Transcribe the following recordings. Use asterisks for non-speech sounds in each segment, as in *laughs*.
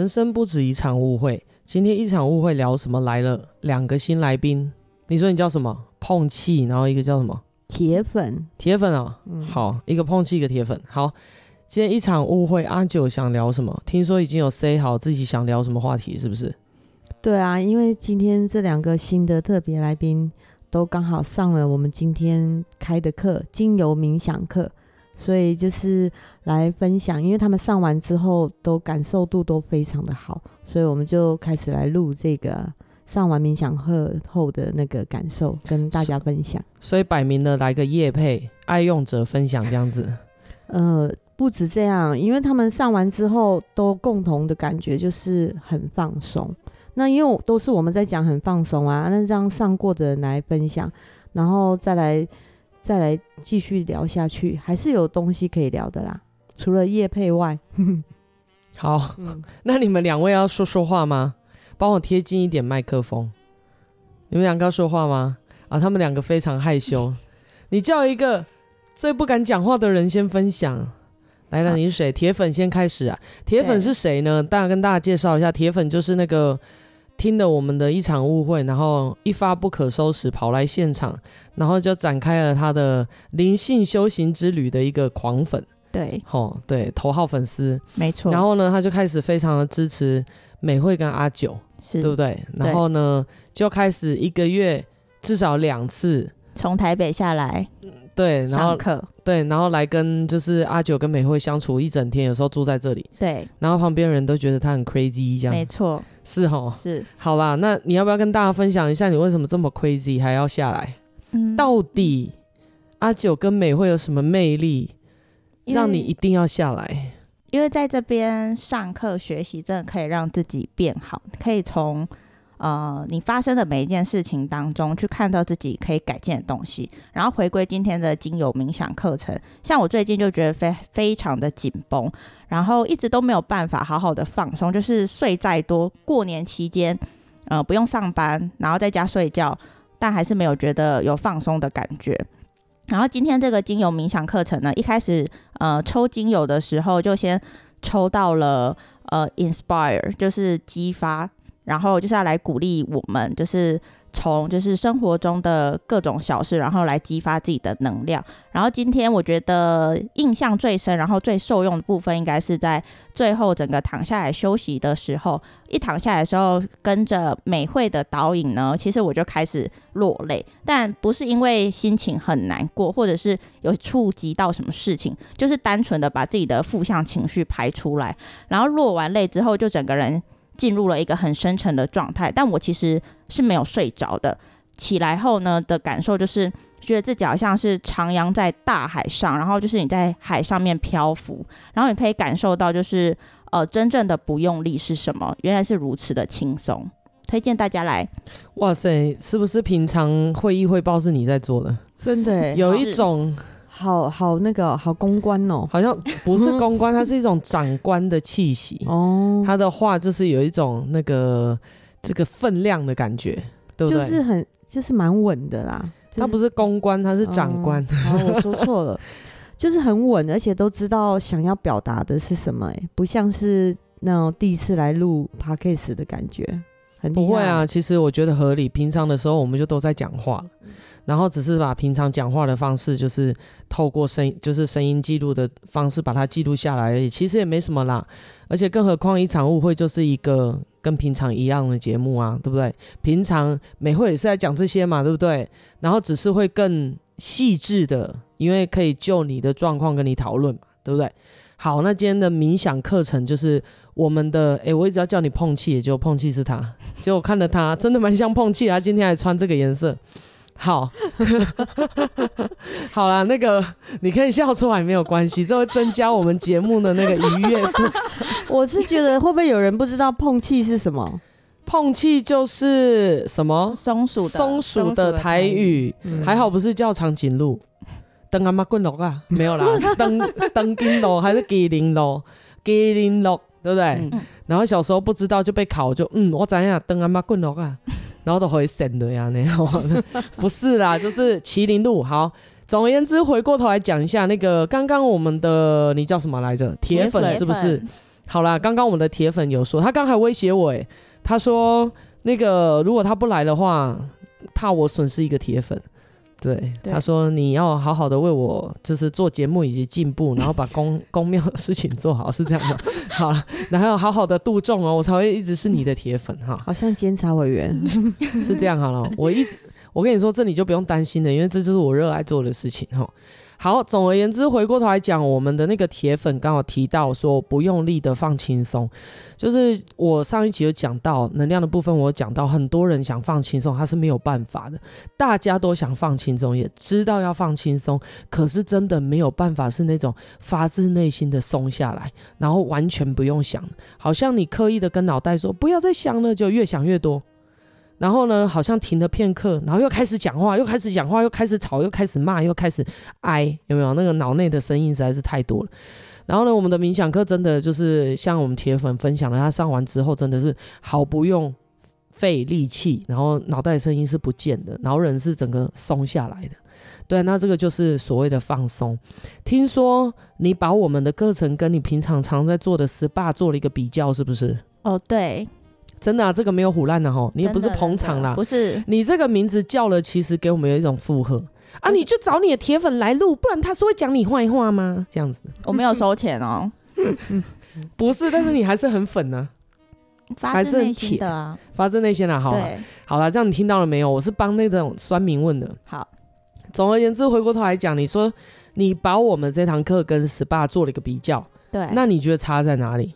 人生不止一场误会，今天一场误会聊什么来了？两个新来宾，你说你叫什么？碰气，然后一个叫什么？铁粉，铁粉啊、哦嗯，好，一个碰气，一个铁粉。好，今天一场误会，阿九想聊什么？听说已经有 say 好自己想聊什么话题，是不是？对啊，因为今天这两个新的特别来宾都刚好上了我们今天开的课——精油冥想课。所以就是来分享，因为他们上完之后都感受度都非常的好，所以我们就开始来录这个上完冥想课后的那个感受，跟大家分享。所以摆明了来个夜配，*laughs* 爱用者分享这样子。*laughs* 呃，不止这样，因为他们上完之后都共同的感觉就是很放松。那因为都是我们在讲很放松啊，那让上过的人来分享，然后再来。再来继续聊下去，还是有东西可以聊的啦。除了叶配外，*laughs* 好、嗯，*laughs* 那你们两位要说说话吗？帮我贴近一点麦克风。你们两个要说话吗？啊，他们两个非常害羞。*laughs* 你叫一个最不敢讲话的人先分享。来了，你是谁？铁粉先开始啊。铁粉是谁呢？大家跟大家介绍一下，铁粉就是那个。听了我们的一场误会，然后一发不可收拾，跑来现场，然后就展开了他的灵性修行之旅的一个狂粉。对，哦，对，头号粉丝，没错。然后呢，他就开始非常的支持美惠跟阿九，对不对？然后呢，就开始一个月至少两次从台北下来，对，然后对，然后来跟就是阿九跟美惠相处一整天，有时候住在这里，对。然后旁边人都觉得他很 crazy，这样，没错。是哦，是好啦，那你要不要跟大家分享一下，你为什么这么 crazy 还要下来？嗯，到底阿九跟美惠有什么魅力，让你一定要下来？因为在这边上课学习，真的可以让自己变好，可以从。呃，你发生的每一件事情当中，去看到自己可以改进的东西，然后回归今天的精油冥想课程。像我最近就觉得非非常的紧绷，然后一直都没有办法好好的放松，就是睡再多，过年期间，呃，不用上班，然后在家睡觉，但还是没有觉得有放松的感觉。然后今天这个精油冥想课程呢，一开始呃抽精油的时候，就先抽到了呃 Inspire，就是激发。然后就是要来鼓励我们，就是从就是生活中的各种小事，然后来激发自己的能量。然后今天我觉得印象最深，然后最受用的部分，应该是在最后整个躺下来休息的时候。一躺下来的时候，跟着美会的导引呢，其实我就开始落泪，但不是因为心情很难过，或者是有触及到什么事情，就是单纯的把自己的负向情绪排出来。然后落完泪之后，就整个人。进入了一个很深沉的状态，但我其实是没有睡着的。起来后呢的感受就是觉得自己好像是徜徉在大海上，然后就是你在海上面漂浮，然后你可以感受到就是呃真正的不用力是什么，原来是如此的轻松。推荐大家来。哇塞，是不是平常会议汇报是你在做的？真的有一种。好好那个好公关哦，好像不是公关，它是一种长官的气息 *laughs* 哦。他的话就是有一种那个这个分量的感觉，对不对？就是很就是蛮稳的啦。他不是公关，他是长官。哦，我说错了，*laughs* 就是很稳，而且都知道想要表达的是什么，哎，不像是那种第一次来录 podcast 的感觉。很不会啊，其实我觉得合理。平常的时候我们就都在讲话。然后只是把平常讲话的方式，就是透过声音，就是声音记录的方式把它记录下来而已。其实也没什么啦，而且更何况一场误会就是一个跟平常一样的节目啊，对不对？平常美惠也是在讲这些嘛，对不对？然后只是会更细致的，因为可以就你的状况跟你讨论嘛，对不对？好，那今天的冥想课程就是我们的，诶，我一直要叫你碰气，也就碰气是他，*laughs* 结果我看了他真的蛮像碰气，他今天还穿这个颜色。好，*laughs* 好啦，那个你可以笑出来没有关系，这会增加我们节目的那个愉悦度。*laughs* 我是觉得会不会有人不知道碰气是什么？碰气就是什么？松鼠的松鼠的台语，嗯、还好不是叫长颈鹿。登阿妈滚龙啊，没有啦，登登金龙还是吉林龙？吉林龙对不对、嗯？然后小时候不知道就被考，就嗯，我怎样登阿妈滚了啊？*laughs* 然后都会省的呀，那样 *laughs* 不是啦，就是麒麟路。好，总而言之，回过头来讲一下那个刚刚我们的你叫什么来着？铁粉是不是？好啦，刚刚我们的铁粉有说，他刚还威胁我，哎，他说那个如果他不来的话，怕我损失一个铁粉。对，对，他说你要好好的为我就是做节目以及进步，然后把公 *laughs* 公庙的事情做好，是这样的。*laughs* 好了，然后要好好的度众哦，我才会一直是你的铁粉哈。好像监察委员 *laughs* 是这样好了，我一直我跟你说，这你就不用担心了，因为这就是我热爱做的事情哈。好，总而言之，回过头来讲，我们的那个铁粉刚好提到说，不用力的放轻松，就是我上一集有讲到能量的部分，我讲到很多人想放轻松，他是没有办法的。大家都想放轻松，也知道要放轻松，可是真的没有办法，是那种发自内心的松下来，然后完全不用想，好像你刻意的跟脑袋说不要再想了，就越想越多。然后呢，好像停了片刻，然后又开始讲话，又开始讲话，又开始吵，又开始骂，又开始哀，有没有？那个脑内的声音实在是太多了。然后呢，我们的冥想课真的就是像我们铁粉分享了，他上完之后真的是毫不用费力气，然后脑袋的声音是不见的，然后人是整个松下来的。对，那这个就是所谓的放松。听说你把我们的课程跟你平常常在做的 SPA 做了一个比较，是不是？哦，对。真的啊，这个没有唬烂的哈，你也不是捧场啦，不是。你这个名字叫了，其实给我们有一种附和。啊，你就找你的铁粉来录，不然他是会讲你坏话吗？这样子，我没有收钱哦，*laughs* 不是，但是你还是很粉呢，发自内心的啊，发自内心的，好，好了，这样你听到了没有？我是帮那种酸民问的。好，总而言之，回过头来讲，你说你把我们这堂课跟 SPA 做了一个比较，对，那你觉得差在哪里？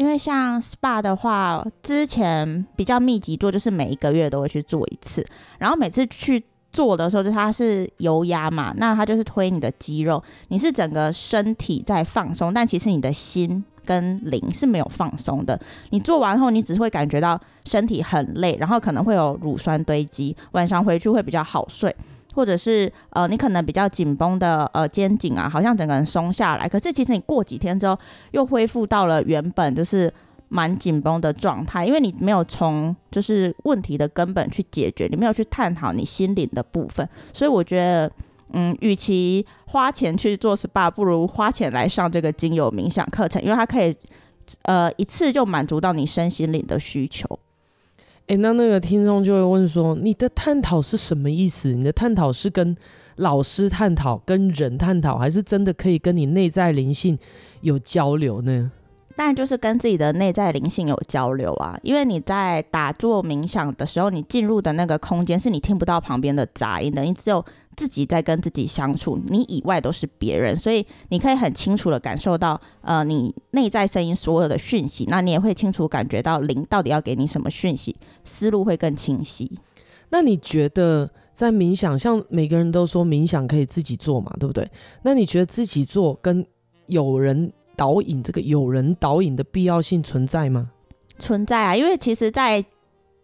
因为像 SPA 的话，之前比较密集做，就是每一个月都会去做一次。然后每次去做的时候，就它是油压嘛，那它就是推你的肌肉，你是整个身体在放松，但其实你的心跟灵是没有放松的。你做完后，你只是会感觉到身体很累，然后可能会有乳酸堆积，晚上回去会比较好睡。或者是呃，你可能比较紧绷的呃肩颈啊，好像整个人松下来。可是其实你过几天之后，又恢复到了原本就是蛮紧绷的状态，因为你没有从就是问题的根本去解决，你没有去探讨你心灵的部分。所以我觉得，嗯，与其花钱去做 SPA，不如花钱来上这个精油冥想课程，因为它可以呃一次就满足到你身心灵的需求。诶，那那个听众就会问说：“你的探讨是什么意思？你的探讨是跟老师探讨、跟人探讨，还是真的可以跟你内在灵性有交流呢？”当然就是跟自己的内在灵性有交流啊，因为你在打坐冥想的时候，你进入的那个空间是你听不到旁边的杂音的，你只有。自己在跟自己相处，你以外都是别人，所以你可以很清楚的感受到，呃，你内在声音所有的讯息，那你也会清楚感觉到灵到底要给你什么讯息，思路会更清晰。那你觉得在冥想，像每个人都说冥想可以自己做嘛，对不对？那你觉得自己做跟有人导引，这个有人导引的必要性存在吗？存在啊，因为其实，在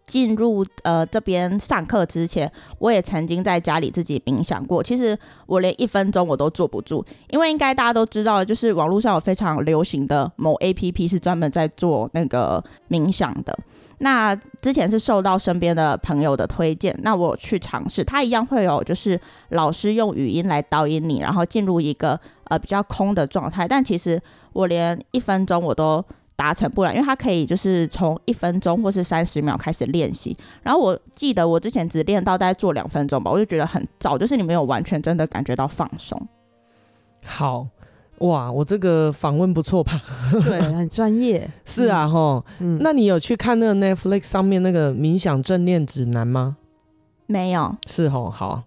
进入呃这边上课之前，我也曾经在家里自己冥想过。其实我连一分钟我都坐不住，因为应该大家都知道，就是网络上有非常流行的某 APP 是专门在做那个冥想的。那之前是受到身边的朋友的推荐，那我去尝试，它一样会有就是老师用语音来导引你，然后进入一个呃比较空的状态。但其实我连一分钟我都。达成不了，因为他可以就是从一分钟或是三十秒开始练习。然后我记得我之前只练到大概做两分钟吧，我就觉得很早，就是你没有完全真的感觉到放松。好哇，我这个访问不错吧？对，很专业。是啊，齁。嗯，那你有去看那个 Netflix 上面那个冥想正念指南吗？没有。是吼，好。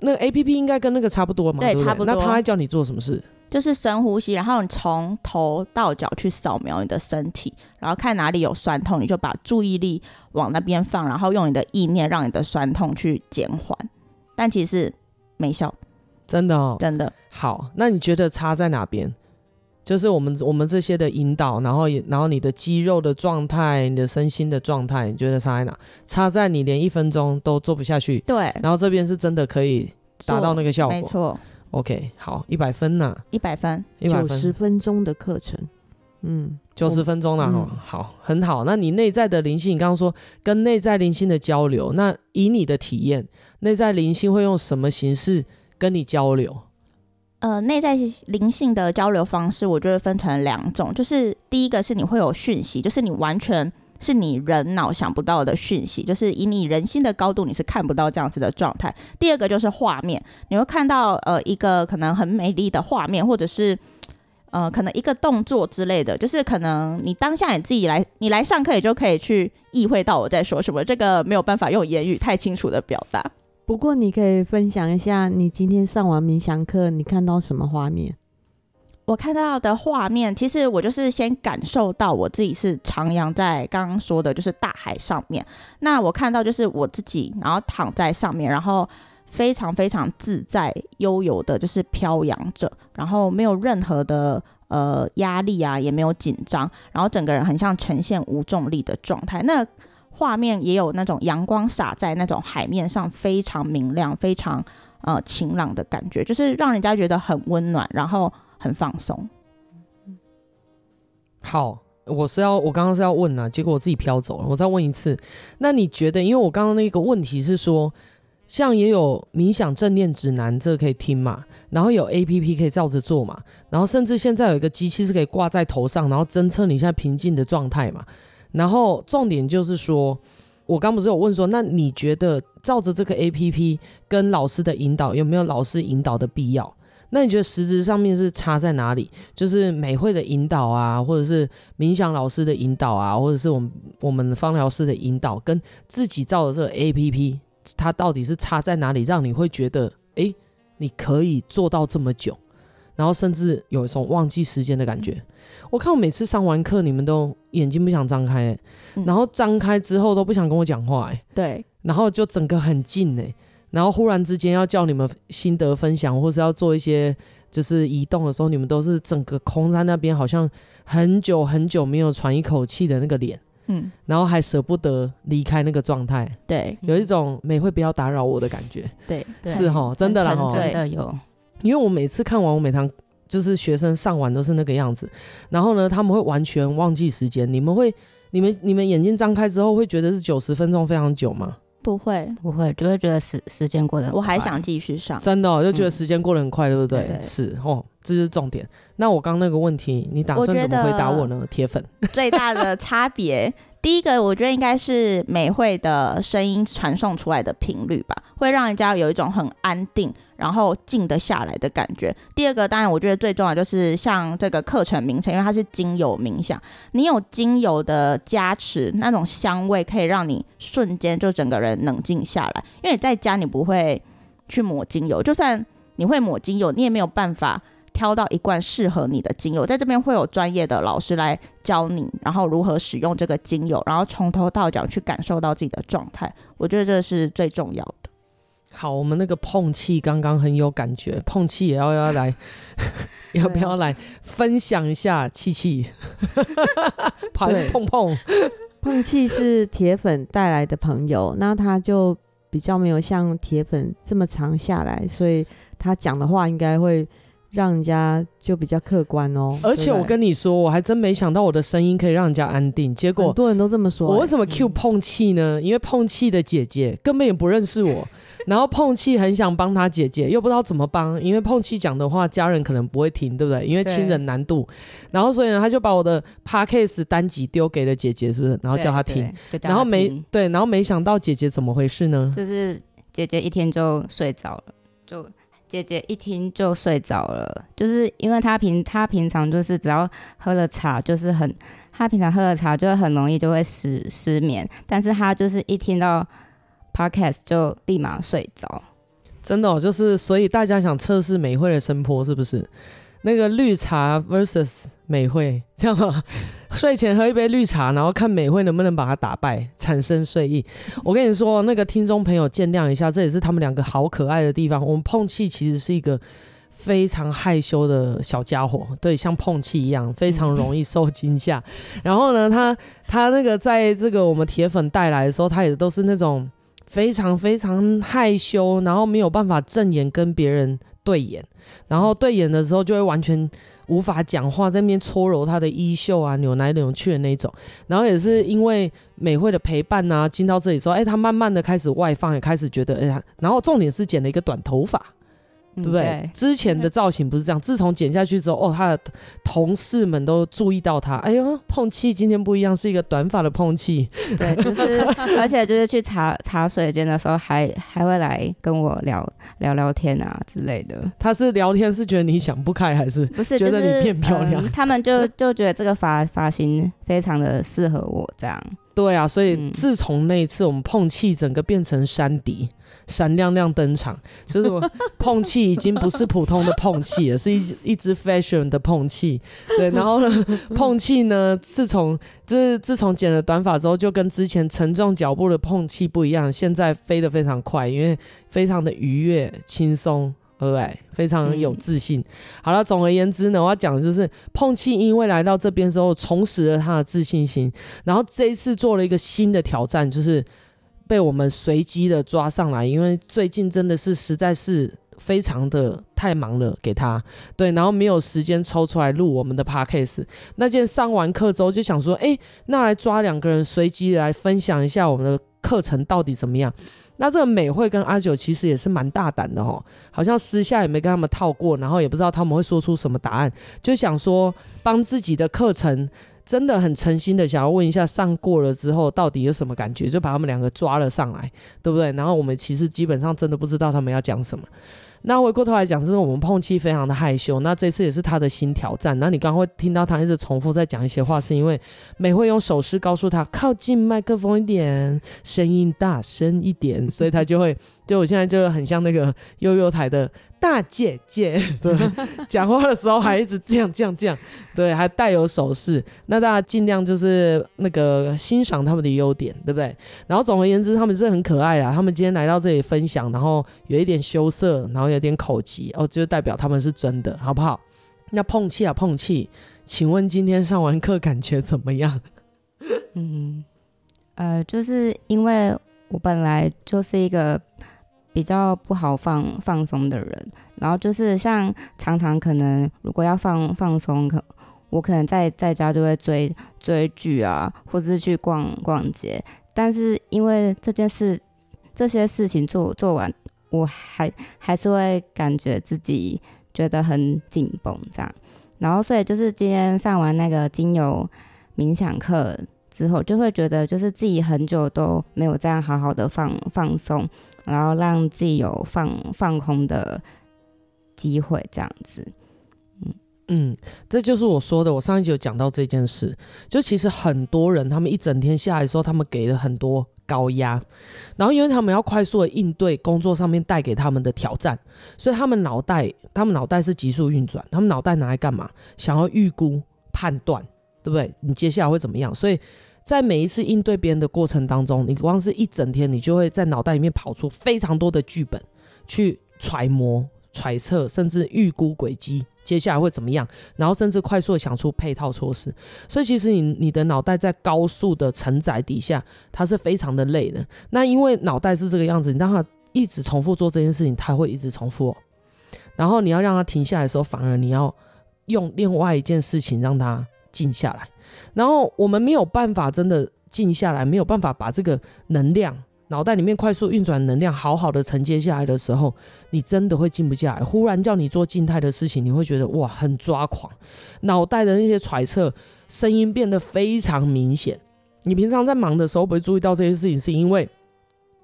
那个 APP 应该跟那个差不多嘛？对差不多。那他还教你做什么事？就是深呼吸，然后你从头到脚去扫描你的身体，然后看哪里有酸痛，你就把注意力往那边放，然后用你的意念让你的酸痛去减缓。但其实没效，真的哦，真的。好，那你觉得差在哪边？就是我们我们这些的引导，然后也然后你的肌肉的状态，你的身心的状态，你觉得差在哪？差在你连一分钟都做不下去。对，然后这边是真的可以达到那个效果，没错。OK，好，一百分呐，一百分，一百分，九十分钟的课程，嗯，九十分钟了，嗯，好，很好。那你内在的灵性，你刚刚说跟内在灵性的交流，那以你的体验，内在灵性会用什么形式跟你交流？呃，内在灵性的交流方式，我觉得分成两种，就是第一个是你会有讯息，就是你完全是你人脑想不到的讯息，就是以你人心的高度，你是看不到这样子的状态。第二个就是画面，你会看到呃一个可能很美丽的画面，或者是。呃，可能一个动作之类的，就是可能你当下你自己来，你来上课也就可以去意会到我在说什么，这个没有办法用言语太清楚的表达。不过你可以分享一下，你今天上完冥想课，你看到什么画面？我看到的画面，其实我就是先感受到我自己是徜徉在刚刚说的，就是大海上面。那我看到就是我自己，然后躺在上面，然后。非常非常自在、悠游的，就是飘扬着，然后没有任何的呃压力啊，也没有紧张，然后整个人很像呈现无重力的状态。那画面也有那种阳光洒在那种海面上，非常明亮、非常呃晴朗的感觉，就是让人家觉得很温暖，然后很放松。好，我是要我刚刚是要问呢、啊，结果我自己飘走了，我再问一次。那你觉得，因为我刚刚那个问题是说。像也有冥想正念指南，这个可以听嘛，然后有 APP 可以照着做嘛，然后甚至现在有一个机器是可以挂在头上，然后侦测你现在平静的状态嘛。然后重点就是说，我刚不是有问说，那你觉得照着这个 APP 跟老师的引导有没有老师引导的必要？那你觉得实质上面是差在哪里？就是美惠的引导啊，或者是冥想老师的引导啊，或者是我们我们芳疗师的引导，跟自己造的这个 APP。它到底是差在哪里，让你会觉得，哎、欸，你可以做到这么久，然后甚至有一种忘记时间的感觉。我看我每次上完课，你们都眼睛不想张开，然后张开之后都不想跟我讲话，哎，对，然后就整个很静，哎，然后忽然之间要叫你们心得分享，或是要做一些就是移动的时候，你们都是整个空在那边，好像很久很久没有喘一口气的那个脸。嗯，然后还舍不得离开那个状态，对，有一种美惠不要打扰我的感觉，对，是哈，真的啦，真的有，因为我每次看完我每堂就是学生上完都是那个样子，然后呢，他们会完全忘记时间，你们会，你们你们眼睛张开之后会觉得是九十分钟非常久吗？不会，不会，就会觉得时时间过得很快，我还想继续上，真的、哦、就觉得时间过得很快，嗯、对不对？对是哦，这是重点。那我刚那个问题，你打算怎么回答我呢？铁粉 *laughs* *laughs* 最大的差别。第一个，我觉得应该是美惠的声音传送出来的频率吧，会让人家有一种很安定，然后静得下来的感觉。第二个，当然我觉得最重要就是像这个课程名称，因为它是精油冥想，你有精油的加持，那种香味可以让你瞬间就整个人冷静下来。因为你在家你不会去抹精油，就算你会抹精油，你也没有办法。挑到一罐适合你的精油，在这边会有专业的老师来教你，然后如何使用这个精油，然后从头到脚去感受到自己的状态。我觉得这是最重要的。好，我们那个碰气刚刚很有感觉，碰气也要要来，*laughs* 要不要来分享一下气气？*laughs* 对，碰碰碰气是铁粉带来的朋友，那他就比较没有像铁粉这么长下来，所以他讲的话应该会。让人家就比较客观哦，而且我跟你说，我还真没想到我的声音可以让人家安定。结果很多人都这么说。我为什么 cue 碰气呢？因为碰气的姐姐根本也不认识我，然后碰气很想帮他姐姐，又不知道怎么帮，因为碰气讲的话家人可能不会听，对不对？因为亲人难度，然后所以呢，他就把我的 podcast 单集丢给了姐姐，是不是？然后叫她听，然后没对，然后没想到姐姐怎么回事呢？就是姐姐一天就睡着了，就。姐姐一听就睡着了，就是因为她平她平常就是只要喝了茶，就是很她平常喝了茶就会很容易就会失失眠，但是她就是一听到 podcast 就立马睡着，真的，就是所以大家想测试美会的声波是不是？那个绿茶 versus 美会，这样吗？*laughs* 睡前喝一杯绿茶，然后看美会能不能把它打败，产生睡意。我跟你说，那个听众朋友见谅一下，这也是他们两个好可爱的地方。我们碰气其实是一个非常害羞的小家伙，对，像碰气一样，非常容易受惊吓。然后呢，他他那个在这个我们铁粉带来的时候，他也都是那种非常非常害羞，然后没有办法正眼跟别人对眼。然后对眼的时候就会完全无法讲话，在那边搓揉他的衣袖啊，扭来扭去的那种。然后也是因为美惠的陪伴啊，进到这里说，哎，他慢慢的开始外放，也开始觉得，哎呀。然后重点是剪了一个短头发，对不对？对之前的造型不是这样，自从剪下去之后，哦，他的同事们都注意到他，哎呦，碰气今天不一样，是一个短发的碰气。对，就是，*laughs* 而且就是去茶茶水间的时候还，还还会来跟我聊聊聊天啊之类的。他是聊天是觉得你想不开，还是不是觉得你变漂亮？就是嗯、他们就就觉得这个发发型非常的适合我，这样。对啊，所以自从那一次，我们碰气整个变成山迪。闪亮亮登场，就是我 *laughs* 碰气已经不是普通的碰气了，是一一只 fashion 的碰气。对，然后呢，*laughs* 碰气呢，自从就是自从剪了短发之后，就跟之前沉重脚步的碰气不一样，现在飞得非常快，因为非常的愉悦、轻松，对不对？非常有自信。嗯、好了，总而言之呢，我要讲的就是碰气，因为来到这边之后，重拾了他的自信心，然后这一次做了一个新的挑战，就是。被我们随机的抓上来，因为最近真的是实在是非常的太忙了，给他对，然后没有时间抽出来录我们的 podcast。那件上完课之后就想说，哎，那来抓两个人随机来分享一下我们的课程到底怎么样？那这个美会跟阿九其实也是蛮大胆的哦，好像私下也没跟他们套过，然后也不知道他们会说出什么答案，就想说帮自己的课程。真的很诚心的想要问一下，上过了之后到底有什么感觉？就把他们两个抓了上来，对不对？然后我们其实基本上真的不知道他们要讲什么。那回过头来讲，就是我们碰气非常的害羞。那这次也是他的新挑战。那你刚刚会听到他一直重复在讲一些话，是因为美会用手势告诉他靠近麦克风一点，声音大声一点，所以他就会。就我现在就很像那个悠悠台的大姐姐，*laughs* 对，讲话的时候还一直这样这样这样，对，还带有手势。那大家尽量就是那个欣赏他们的优点，对不对？然后总而言之，他们是很可爱啊。他们今天来到这里分享，然后有一点羞涩，然后有点口急哦，就代表他们是真的，好不好？那碰气啊碰气，请问今天上完课感觉怎么样？嗯，呃，就是因为我本来就是一个。比较不好放放松的人，然后就是像常常可能如果要放放松，可我可能在在家就会追追剧啊，或者是去逛逛街。但是因为这件事这些事情做做完，我还还是会感觉自己觉得很紧绷这样。然后所以就是今天上完那个精油冥想课之后，就会觉得就是自己很久都没有这样好好的放放松。然后让自己有放放空的机会，这样子，嗯嗯，这就是我说的。我上一集有讲到这件事，就其实很多人他们一整天下来的时候，他们给了很多高压，然后因为他们要快速的应对工作上面带给他们的挑战，所以他们脑袋，他们脑袋是急速运转，他们脑袋拿来干嘛？想要预估、判断，对不对？你接下来会怎么样？所以。在每一次应对别人的过程当中，你光是一整天，你就会在脑袋里面跑出非常多的剧本，去揣摩、揣测，甚至预估轨迹，接下来会怎么样，然后甚至快速的想出配套措施。所以其实你你的脑袋在高速的承载底下，它是非常的累的。那因为脑袋是这个样子，你让它一直重复做这件事情，它会一直重复。然后你要让它停下来的时候，反而你要用另外一件事情让它静下来。然后我们没有办法真的静下来，没有办法把这个能量，脑袋里面快速运转能量好好的承接下来的时候，你真的会静不下来。忽然叫你做静态的事情，你会觉得哇，很抓狂，脑袋的那些揣测声音变得非常明显。你平常在忙的时候不会注意到这些事情，是因为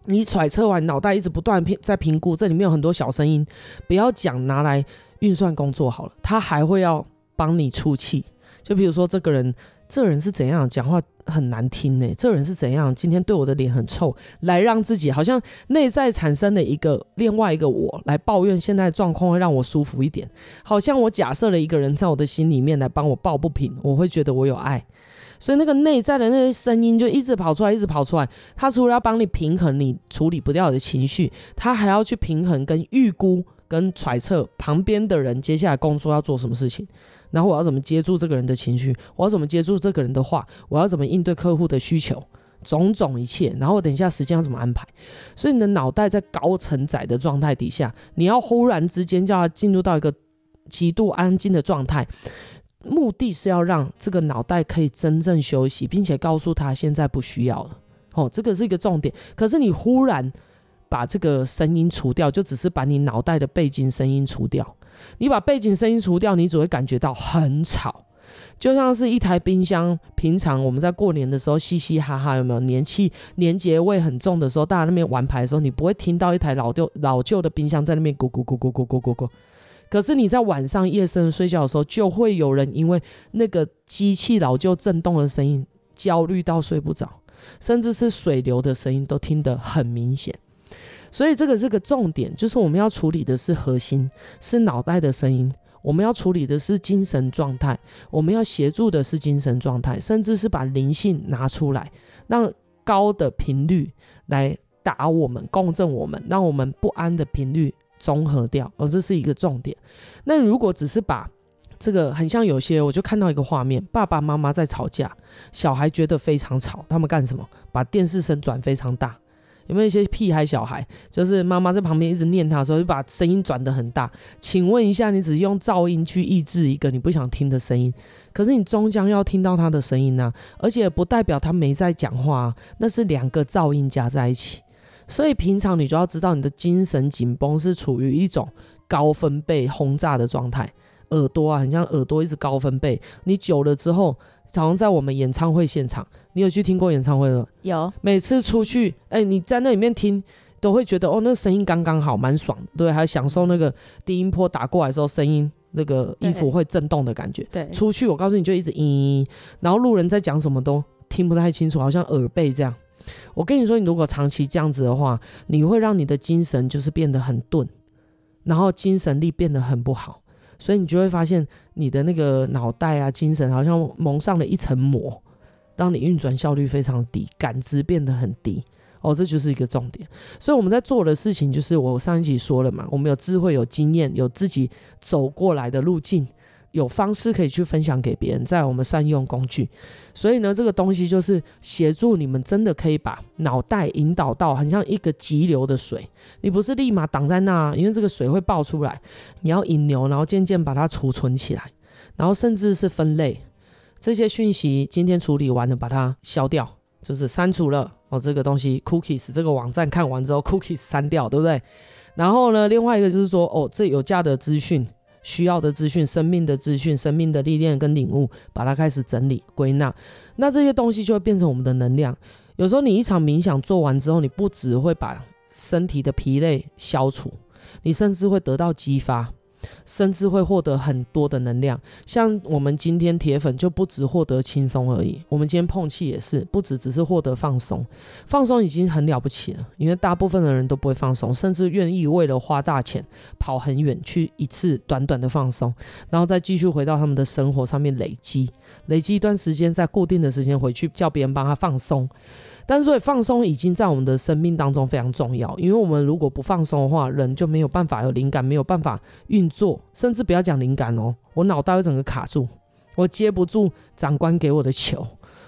你揣测完，脑袋一直不断在评估，这里面有很多小声音。不要讲拿来运算工作好了，他还会要帮你出气。就比如说这个人。这人是怎样讲话很难听呢？这人是怎样今天对我的脸很臭，来让自己好像内在产生了一个另外一个我来抱怨现在的状况会让我舒服一点，好像我假设了一个人在我的心里面来帮我抱不平，我会觉得我有爱，所以那个内在的那些声音就一直跑出来，一直跑出来。他除了要帮你平衡你处理不掉的情绪，他还要去平衡跟预估跟揣测旁边的人接下来工作要做什么事情。然后我要怎么接住这个人的情绪？我要怎么接住这个人的话？我要怎么应对客户的需求？种种一切。然后等一下时间要怎么安排？所以你的脑袋在高承载的状态底下，你要忽然之间叫他进入到一个极度安静的状态，目的是要让这个脑袋可以真正休息，并且告诉他现在不需要了。哦，这个是一个重点。可是你忽然把这个声音除掉，就只是把你脑袋的背景声音除掉。你把背景声音除掉，你只会感觉到很吵，就像是一台冰箱。平常我们在过年的时候嘻嘻哈哈，有没有年气年节味很重的时候，大家那边玩牌的时候，你不会听到一台老旧老旧的冰箱在那边咕咕咕咕咕咕咕咕。可是你在晚上夜深睡觉的时候，就会有人因为那个机器老旧震动的声音焦虑到睡不着，甚至是水流的声音都听得很明显。所以这个是个重点，就是我们要处理的是核心，是脑袋的声音；我们要处理的是精神状态，我们要协助的是精神状态，甚至是把灵性拿出来，让高的频率来打我们、共振我们，让我们不安的频率综合掉。而这是一个重点。那如果只是把这个很像有些，我就看到一个画面：爸爸妈妈在吵架，小孩觉得非常吵，他们干什么？把电视声转非常大。有没有一些屁孩小孩，就是妈妈在旁边一直念他的时候，就把声音转得很大？请问一下，你只是用噪音去抑制一个你不想听的声音，可是你终将要听到他的声音呢、而且不代表他没在讲话、那是两个噪音加在一起。所以平常你就要知道，你的精神紧绷是处于一种高分贝轰炸的状态，耳朵啊，很像耳朵一直高分贝，你久了之后。好像在我们演唱会现场，你有去听过演唱会吗？有。每次出去，哎、欸，你在那里面听，都会觉得哦，那个声音刚刚好，蛮爽的，对，还享受那个低音波打过来的时候，声音那个衣服会震动的感觉。对。出去，我告诉你就一直嘤，然后路人在讲什么都听不太清楚，好像耳背这样。我跟你说，你如果长期这样子的话，你会让你的精神就是变得很钝，然后精神力变得很不好。所以你就会发现，你的那个脑袋啊，精神好像蒙上了一层膜，当你运转效率非常低，感知变得很低。哦，这就是一个重点。所以我们在做的事情，就是我上一集说了嘛，我们有智慧、有经验、有自己走过来的路径。有方式可以去分享给别人，在我们善用工具，所以呢，这个东西就是协助你们，真的可以把脑袋引导到很像一个急流的水，你不是立马挡在那，因为这个水会爆出来，你要引流，然后渐渐把它储存起来，然后甚至是分类这些讯息，今天处理完了，把它消掉，就是删除了哦，这个东西 cookies 这个网站看完之后 cookies 删掉，对不对？然后呢，另外一个就是说，哦，这有价的资讯。需要的资讯、生命的资讯、生命的历练跟领悟，把它开始整理归纳，那这些东西就会变成我们的能量。有时候你一场冥想做完之后，你不只会把身体的疲累消除，你甚至会得到激发。甚至会获得很多的能量，像我们今天铁粉就不只获得轻松而已，我们今天碰气也是不只只是获得放松，放松已经很了不起了，因为大部分的人都不会放松，甚至愿意为了花大钱跑很远去一次短短的放松，然后再继续回到他们的生活上面累积，累积一段时间，在固定的时间回去叫别人帮他放松。但是，所以放松已经在我们的生命当中非常重要，因为我们如果不放松的话，人就没有办法有灵感，没有办法运作，甚至不要讲灵感哦，我脑袋会整个卡住，我接不住长官给我的球，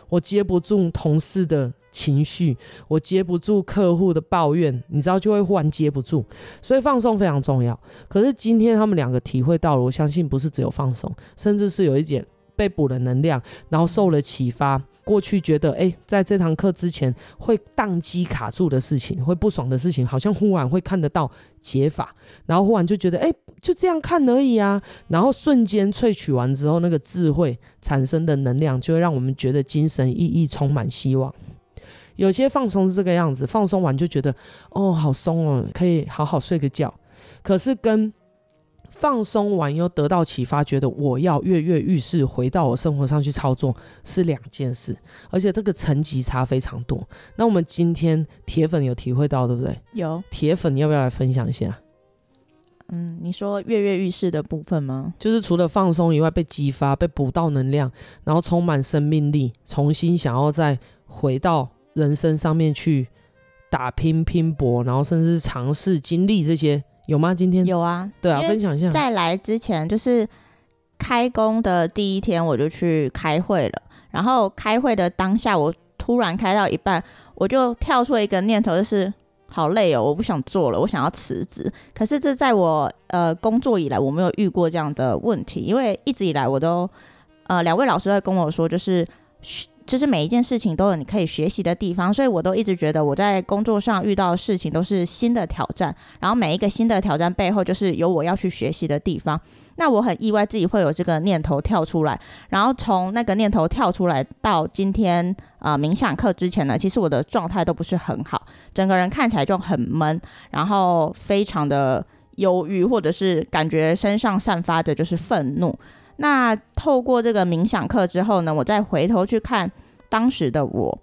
我接不住同事的情绪，我接不住客户的抱怨，你知道就会忽然接不住，所以放松非常重要。可是今天他们两个体会到了，我相信不是只有放松，甚至是有一点被补了能量，然后受了启发。过去觉得，哎，在这堂课之前会宕机卡住的事情，会不爽的事情，好像忽然会看得到解法，然后忽然就觉得，哎，就这样看而已啊，然后瞬间萃取完之后，那个智慧产生的能量，就会让我们觉得精神奕奕，充满希望。有些放松是这个样子，放松完就觉得，哦，好松哦，可以好好睡个觉。可是跟放松完又得到启发，觉得我要跃跃欲试，回到我生活上去操作是两件事，而且这个层级差非常多。那我们今天铁粉有体会到，对不对？有铁粉，你要不要来分享一下？嗯，你说跃跃欲试的部分吗？就是除了放松以外，被激发、被补到能量，然后充满生命力，重新想要再回到人生上面去打拼拼搏，然后甚至尝试经历这些。有吗？今天有啊，对啊，分享一下。在来之前，就是开工的第一天，我就去开会了。然后开会的当下，我突然开到一半，我就跳出一个念头，就是好累哦，我不想做了，我想要辞职。可是这在我呃工作以来，我没有遇过这样的问题，因为一直以来我都呃两位老师在跟我说，就是就是每一件事情都有你可以学习的地方，所以我都一直觉得我在工作上遇到的事情都是新的挑战，然后每一个新的挑战背后就是有我要去学习的地方。那我很意外自己会有这个念头跳出来，然后从那个念头跳出来到今天呃冥想课之前呢，其实我的状态都不是很好，整个人看起来就很闷，然后非常的忧郁，或者是感觉身上散发着就是愤怒。那透过这个冥想课之后呢，我再回头去看当时的我，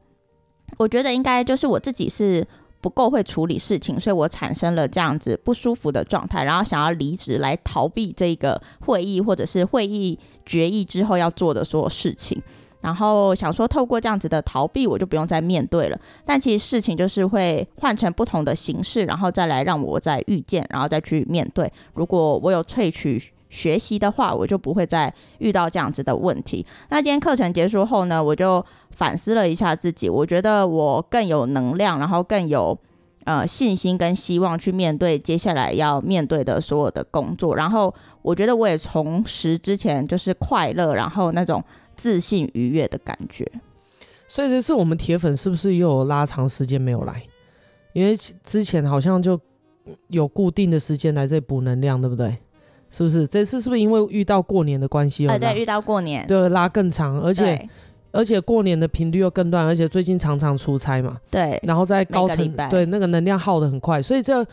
我觉得应该就是我自己是不够会处理事情，所以我产生了这样子不舒服的状态，然后想要离职来逃避这个会议或者是会议决议之后要做的所有事情，然后想说透过这样子的逃避，我就不用再面对了。但其实事情就是会换成不同的形式，然后再来让我再遇见，然后再去面对。如果我有萃取。学习的话，我就不会再遇到这样子的问题。那今天课程结束后呢，我就反思了一下自己，我觉得我更有能量，然后更有呃信心跟希望去面对接下来要面对的所有的工作。然后我觉得我也重拾之前就是快乐，然后那种自信愉悦的感觉。所以这次我们铁粉是不是又有拉长时间没有来？因为之前好像就有固定的时间来这里补能量，对不对？是不是这次是不是因为遇到过年的关系？哎，对，遇到过年，对，拉更长，而且而且过年的频率又更乱，而且最近常常出差嘛，对，然后在高层，对，那个能量耗得很快，所以这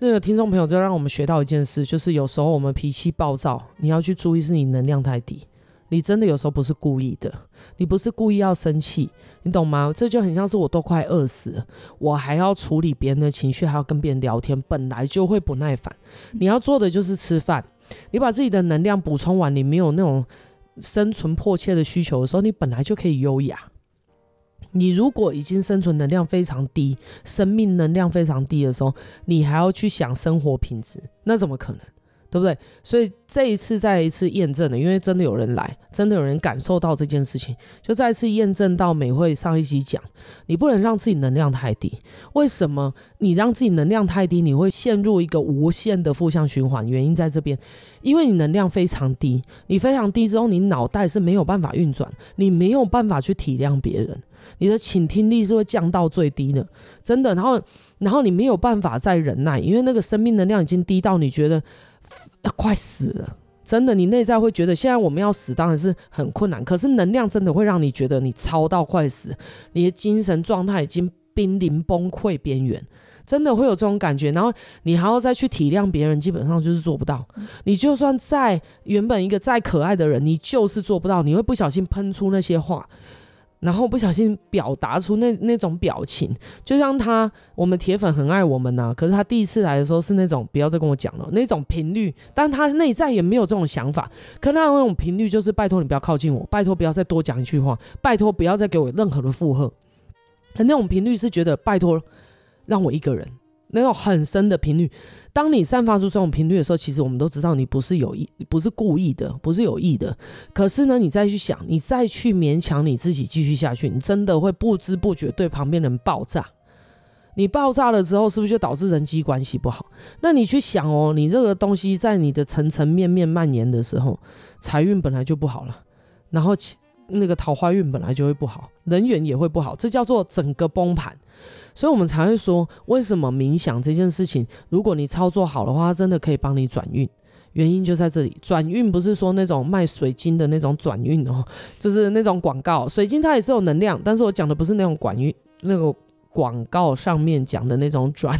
那个听众朋友就让我们学到一件事，就是有时候我们脾气暴躁，你要去注意是你能量太低，你真的有时候不是故意的，你不是故意要生气，你懂吗？这就很像是我都快饿死了，我还要处理别人的情绪，还要跟别人聊天，本来就会不耐烦，你要做的就是吃饭。你把自己的能量补充完，你没有那种生存迫切的需求的时候，你本来就可以优雅。你如果已经生存能量非常低，生命能量非常低的时候，你还要去想生活品质，那怎么可能？对不对？所以这一次再一次验证了，因为真的有人来，真的有人感受到这件事情，就再次验证到美会上一集讲，你不能让自己能量太低。为什么你让自己能量太低，你会陷入一个无限的负向循环？原因在这边，因为你能量非常低，你非常低之后，你脑袋是没有办法运转，你没有办法去体谅别人，你的倾听力是会降到最低的，真的。然后，然后你没有办法再忍耐，因为那个生命能量已经低到你觉得。要快死了，真的，你内在会觉得现在我们要死，当然是很困难。可是能量真的会让你觉得你超到快死，你的精神状态已经濒临崩溃边缘，真的会有这种感觉。然后你还要再去体谅别人，基本上就是做不到。你就算再原本一个再可爱的人，你就是做不到。你会不小心喷出那些话。然后不小心表达出那那种表情，就像他，我们铁粉很爱我们呐、可是他第一次来的时候是那种不要再跟我讲了那种频率，但他内在也没有这种想法。可他那种频率就是拜托你不要靠近我，拜托不要再多讲一句话，拜托不要再给我任何的负荷。可那种频率是觉得拜托让我一个人。那种很深的频率，当你散发出这种频率的时候，其实我们都知道你不是有意，不是故意的，不是有意的。可是呢，你再去想，你再去勉强你自己继续下去，你真的会不知不觉对旁边人爆炸。你爆炸了之后，是不是就导致人际关系不好？那你去想哦，你这个东西在你的层层面面蔓延的时候，财运本来就不好了，然后那个桃花运本来就会不好，人缘也会不好，这叫做整个崩盘。所以，我们才会说，为什么冥想这件事情，如果你操作好的话，它真的可以帮你转运。原因就在这里，转运不是说那种卖水晶的那种转运哦，就是那种广告，水晶它也是有能量，但是我讲的不是那种管运那个。广告上面讲的那种转，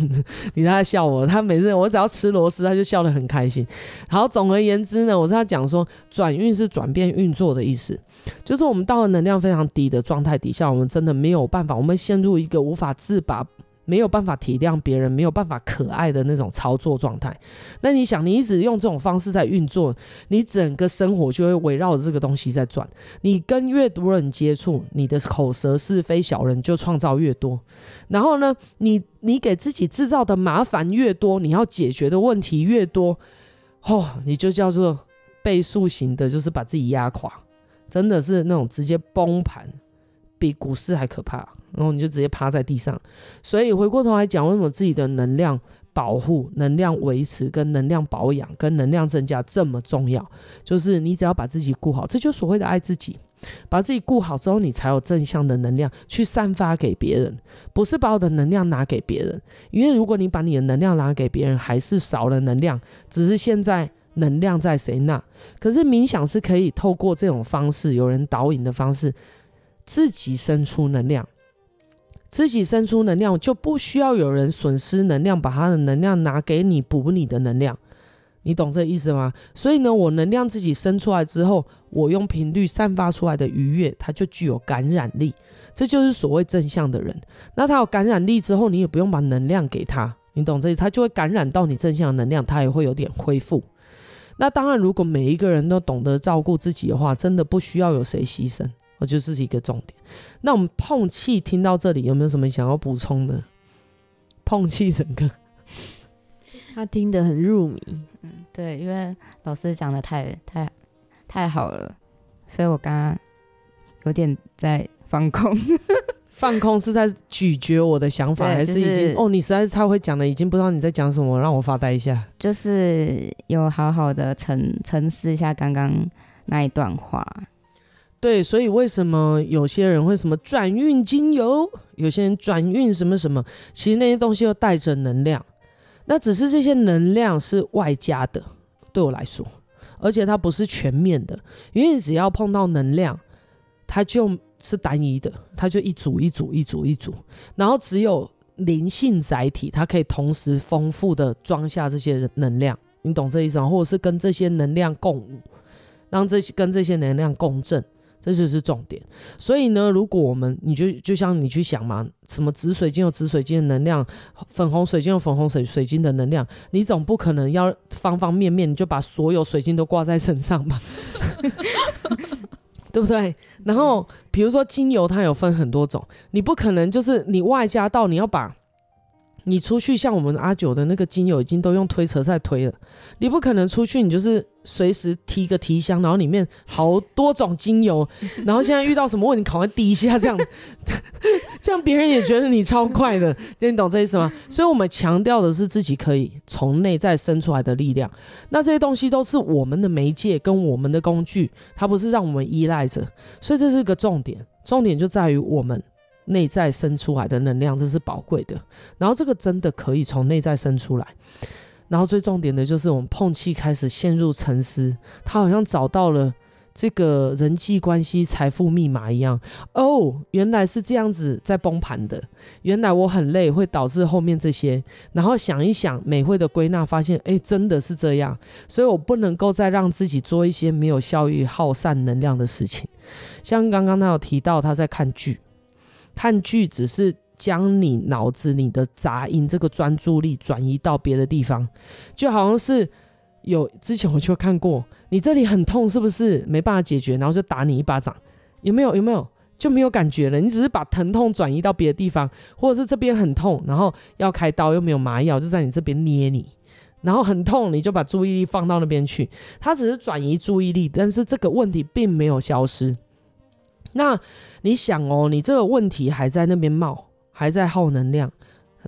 你在笑我，他每次我只要吃螺丝，他就笑得很开心。然后，总而言之呢，我是在讲说，转运是转变运作的意思，就是我们到了能量非常低的状态底下，我们真的没有办法，我们陷入一个无法自拔。没有办法体谅别人，没有办法可爱的那种操作状态。那你想，你一直用这种方式在运作，你整个生活就会围绕着这个东西在转。你跟越多人接触，你的口舌是非小人就创造越多。然后呢，你你给自己制造的麻烦越多，你要解决的问题越多，哦，你就叫做倍数型的，就是把自己压垮，真的是那种直接崩盘，比股市还可怕。然后你就直接趴在地上，所以回过头来讲，为什么自己的能量保护、能量维持、跟能量保养、跟能量增加这么重要？就是你只要把自己顾好，这就所谓的爱自己。把自己顾好之后，你才有正向的能量去散发给别人，不是把我的能量拿给别人。因为如果你把你的能量拿给别人，还是少了能量，只是现在能量在谁那。可是冥想是可以透过这种方式，有人导引的方式，自己生出能量，自己生出能量就不需要有人损失能量，把他的能量拿给你补你的能量。你懂这意思吗？所以呢，我能量自己生出来之后，我用频率散发出来的愉悦，它就具有感染力。这就是所谓正向的人。那他有感染力之后，你也不用把能量给他，你懂这意思？他就会感染到你正向的能量，他也会有点恢复。那当然，如果每一个人都懂得照顾自己的话，真的不需要有谁牺牲。我觉得这是一个重点。那我们碰气听到这里，有没有什么想要补充的？碰气整个。*laughs* 他听得很入迷，嗯，对，因为老师讲的太太太好了，所以我刚刚有点在放空，*laughs* 放空是在咀嚼我的想法，还是已经、就是、哦？你实在是太会讲了，已经不知道你在讲什么，让我发呆一下。就是有好好的沉沉思一下刚刚那一段话。对，所以为什么有些人会什么转运精油，有些人转运什么什么，其实那些东西又带着能量。那只是这些能量是外加的，对我来说，而且它不是全面的，因为你只要碰到能量，它就是单一的，它就一组一组一组一组，然后只有灵性载体，它可以同时丰富的装下这些能量，你懂这意思吗？或者是跟这些能量共舞，让这些跟这些能量共振。这就是重点，所以呢，如果我们你就就像你去想嘛，什么紫水晶有紫水晶的能量，粉红水晶有粉红水水晶的能量，你总不可能要方方面面你就把所有水晶都挂在身上吧，*laughs* 对不对？然后比如说精油，它有分很多种，你不可能就是你外加到你要把。你出去像我们阿九的那个精油已经都用推车在推了，你不可能出去，你就是随时提个提箱，然后里面好多种精油，*laughs* 然后现在遇到什么问题，赶快滴一下，这样，*laughs* 这样别人也觉得你超快的，你懂这意思吗？所以我们强调的是自己可以从内在生出来的力量，那这些东西都是我们的媒介跟我们的工具，它不是让我们依赖着，所以这是个重点，重点就在于我们。内在生出来的能量，这是宝贵的。然后这个真的可以从内在生出来。然后最重点的就是，我们碰气开始陷入沉思，他好像找到了这个人际关系财富密码一样。哦，原来是这样子在崩盘的。原来我很累，会导致后面这些。然后想一想，美会的归纳发现，哎，真的是这样。所以我不能够再让自己做一些没有效益、耗散能量的事情。像刚刚他有提到，他在看剧。看剧只是将你脑子里的杂音这个专注力转移到别的地方，就好像是有之前我就看过，你这里很痛是不是没办法解决，然后就打你一巴掌，有没有？有没有？就没有感觉了，你只是把疼痛转移到别的地方，或者是这边很痛，然后要开刀又没有麻药，就在你这边捏你，然后很痛，你就把注意力放到那边去，它只是转移注意力，但是这个问题并没有消失。那你想哦，你这个问题还在那边冒，还在耗能量，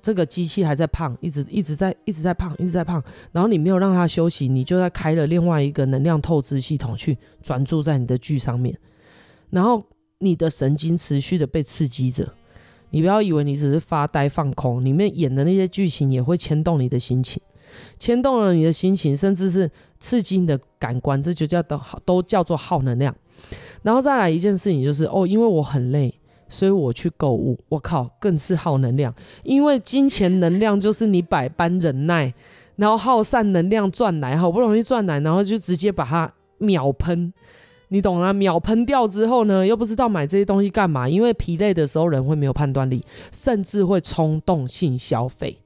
这个机器还在胖，一直一直在一直在胖，一直在胖，然后你没有让它休息，你就在开了另外一个能量透支系统去专注在你的剧上面，然后你的神经持续的被刺激着，你不要以为你只是发呆放空，里面演的那些剧情也会牵动你的心情，牵动了你的心情，甚至是刺激你的感官，这就叫都都叫做耗能量。然后再来一件事情就是哦，因为我很累，所以我去购物。我靠，更是耗能量。因为金钱能量就是你百般忍耐，然后耗散能量赚来，好不容易赚来，然后就直接把它秒喷。你懂啊？秒喷掉之后呢，又不知道买这些东西干嘛。因为疲累的时候，人会没有判断力，甚至会冲动性消费。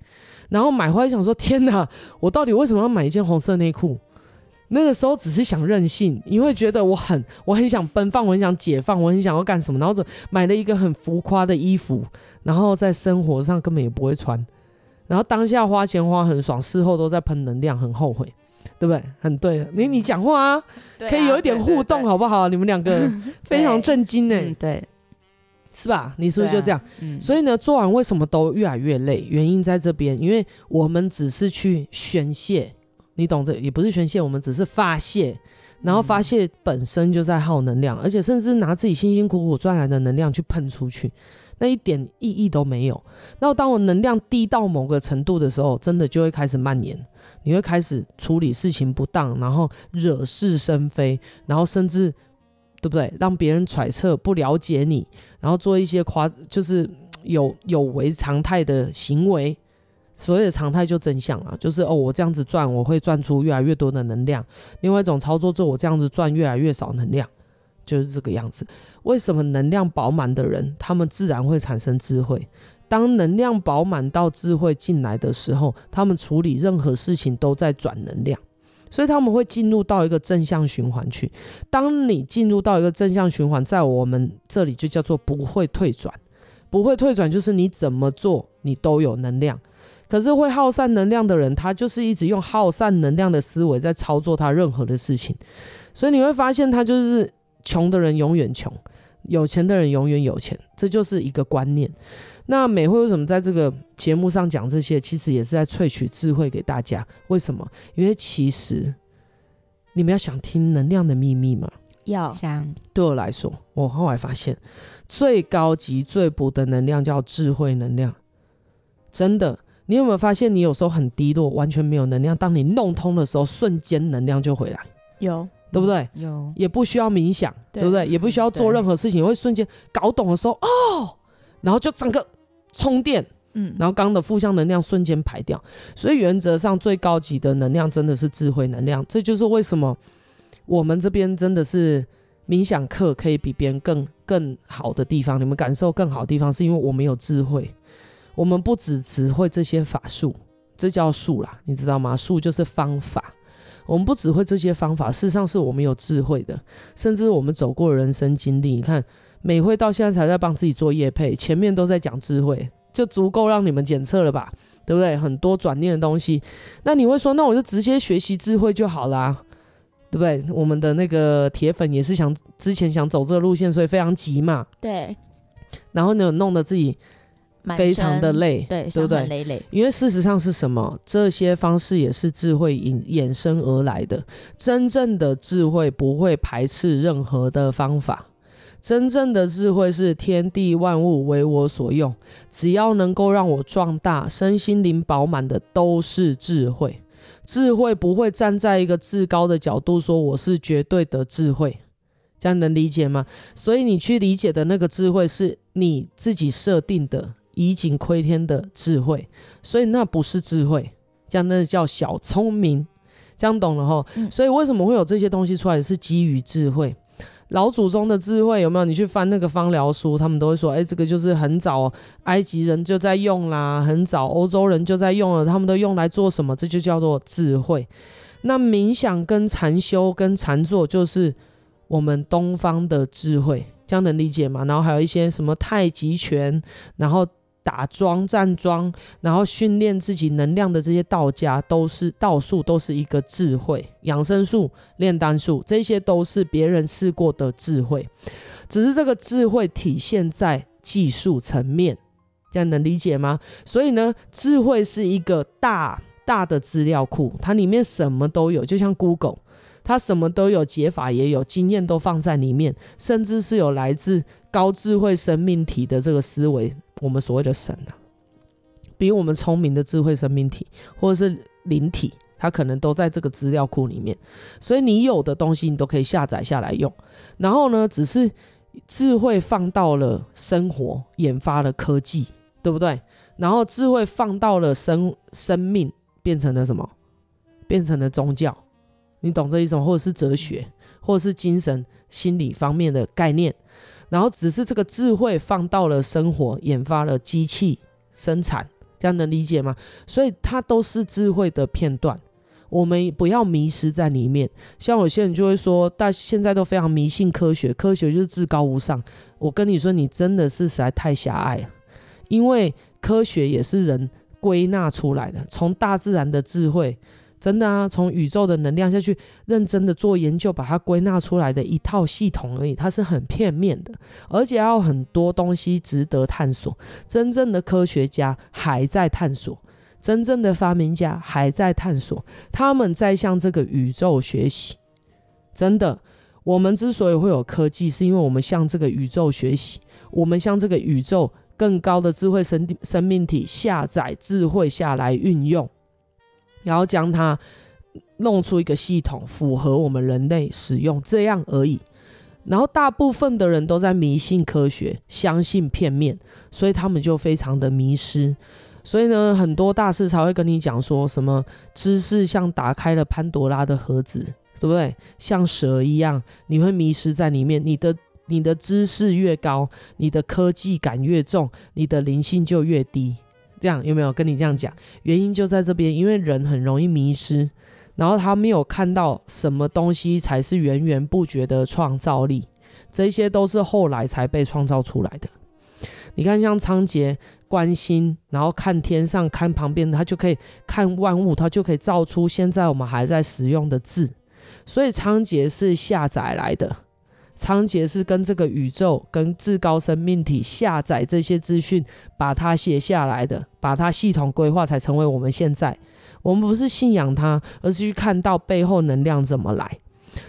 然后买回来想说：天哪，我到底为什么要买一件红色内裤？那个时候只是想任性，因为觉得我很我很想奔放，我很想解放，我很想要干什么，然后就买了一个很浮夸的衣服，然后在生活上根本也不会穿，然后当下花钱花很爽，事后都在喷能量，很后悔，对不对？很对，你你讲话啊，可以有一点互动好不好？你们两个非常震惊呢、*laughs* 嗯，对，是吧？你是不是就这样？嗯、所以呢，做完为什么都越来越累？原因在这边，因为我们只是去宣泄。你懂这也不是宣泄，我们只是发泄然后发泄本身就在耗能量，而且甚至拿自己辛辛苦苦赚来的能量去喷出去，那一点意义都没有。然后当我能量低到某个程度的时候，真的就会开始蔓延，你会开始处理事情不当，然后惹是生非，然后甚至对不对？让别人揣测不了解你，然后做一些夸就是有有违常态的行为。所谓的常态就真相了，就是哦，我这样子赚，我会赚出越来越多的能量。另外一种操作就我这样子赚越来越少能量，就是这个样子。为什么能量饱满的人，他们自然会产生智慧？当能量饱满到智慧进来的时候，他们处理任何事情都在转能量，所以他们会进入到一个正向循环去。当你进入到一个正向循环，在我们这里就叫做不会退转，不会退转就是你怎么做，你都有能量。可是会耗散能量的人，他就是一直用耗散能量的思维在操作他任何的事情，所以你会发现他就是穷的人永远穷，有钱的人永远有钱，这就是一个观念。那美会为什么在这个节目上讲这些？其实也是在萃取智慧给大家。为什么？因为其实你们要想听能量的秘密吗？要想。对我来说，我后来发现最高级、最补的能量叫智慧能量，真的。你有没有发现，你有时候很低落，完全没有能量？当你弄通的时候，瞬间能量就回来，有，对不对？有，也不需要冥想，对，对不对？也不需要做任何事情，会瞬间搞懂的时候，哦，然后就整个充电，嗯，然后刚刚的负向能量瞬间排掉。所以原则上，最高级的能量真的是智慧能量。这就是为什么我们这边真的是冥想课可以比别人更更好的地方，你们感受更好的地方，是因为我们有智慧。我们不只只会这些法术，这叫术啦，你知道吗？术就是方法。我们不只会这些方法，事实上是我们有智慧的，甚至我们走过人生经历。你看，美惠到现在才在帮自己做业配，前面都在讲智慧，就足够让你们检测了吧？对不对？很多转念的东西，那你会说，那我就直接学习智慧就好啦，对不对？我们的那个铁粉也是想之前想走这个路线，所以非常急嘛。对。然后呢，弄得自己。非常的累，对，对不对？累累。因为事实上是什么？这些方式也是智慧引衍生而来的。真正的智慧不会排斥任何的方法，真正的智慧是天地万物为我所用，只要能够让我壮大，身心灵饱满的都是智慧。智慧不会站在一个至高的角度说我是绝对的智慧，这样能理解吗？所以你去理解的那个智慧是你自己设定的。以景窥天的智慧，所以那不是智慧，这样那叫小聪明，这样懂了哈。嗯、所以为什么会有这些东西出来？是基于智慧，老祖宗的智慧有没有？你去翻那个方疗书，他们都会说，哎、欸，这个就是很早埃及人就在用啦，很早欧洲人就在用了，他们都用来做什么？这就叫做智慧。那冥想跟禅修跟禅坐，就是我们东方的智慧，这样能理解吗？然后还有一些什么太极拳，然后。打桩站桩，然后训练自己能量的这些道家，都是道术，都是一个智慧。养生术、炼丹术，这些都是别人试过的智慧，只是这个智慧体现在技术层面，这样能理解吗？所以呢，智慧是一个大大的资料库，它里面什么都有，就像 Google，它什么都有，解法也有，经验都放在里面，甚至是有来自高智慧生命体的这个思维。我们所谓的神啊，比我们聪明的智慧生命体或者是灵体，它可能都在这个资料库里面。所以你有的东西，你都可以下载下来用。然后呢，只是智慧放到了生活，研发了科技，对不对？然后智慧放到了生生命，变成了什么？变成了宗教。你懂这一种，或者是哲学，或者是精神心理方面的概念。然后只是这个智慧放到了生活，研发了机器生产，这样能理解吗？所以它都是智慧的片段，我们不要迷失在里面。像有些人就会说，但现在都非常迷信科学，科学就是至高无上。我跟你说，你真的是实在太狭隘了，因为科学也是人归纳出来的，从大自然的智慧。真的啊，从宇宙的能量下去认真的做研究，把它归纳出来的一套系统而已，它是很片面的，而且还有很多东西值得探索。真正的科学家还在探索，真正的发明家还在探索，他们在向这个宇宙学习。真的。我们之所以会有科技，是因为我们向这个宇宙学习，我们向这个宇宙更高的智慧生生命体下载智慧下来运用，然后将它弄出一个系统，符合我们人类使用，这样而已。然后大部分的人都在迷信科学，相信片面，所以他们就非常的迷失。所以呢，很多大师才会跟你讲说什么知识像打开了潘多拉的盒子。对不对？像蛇一样，你会迷失在里面。你的你的知识越高，你的科技感越重，你的灵性就越低。这样有没有跟你这样讲？原因就在这边，因为人很容易迷失，然后他没有看到什么东西才是源源不绝的创造力，这些都是后来才被创造出来的。你看，像仓颉观心，然后看天上，看旁边，他就可以看万物，他就可以造出现在我们还在使用的字。所以仓颉是下载来的，仓颉是跟这个宇宙、跟至高生命体下载这些资讯，把它写下来的，把它系统规划，才成为我们现在。我们不是信仰它，而是去看到背后能量怎么来。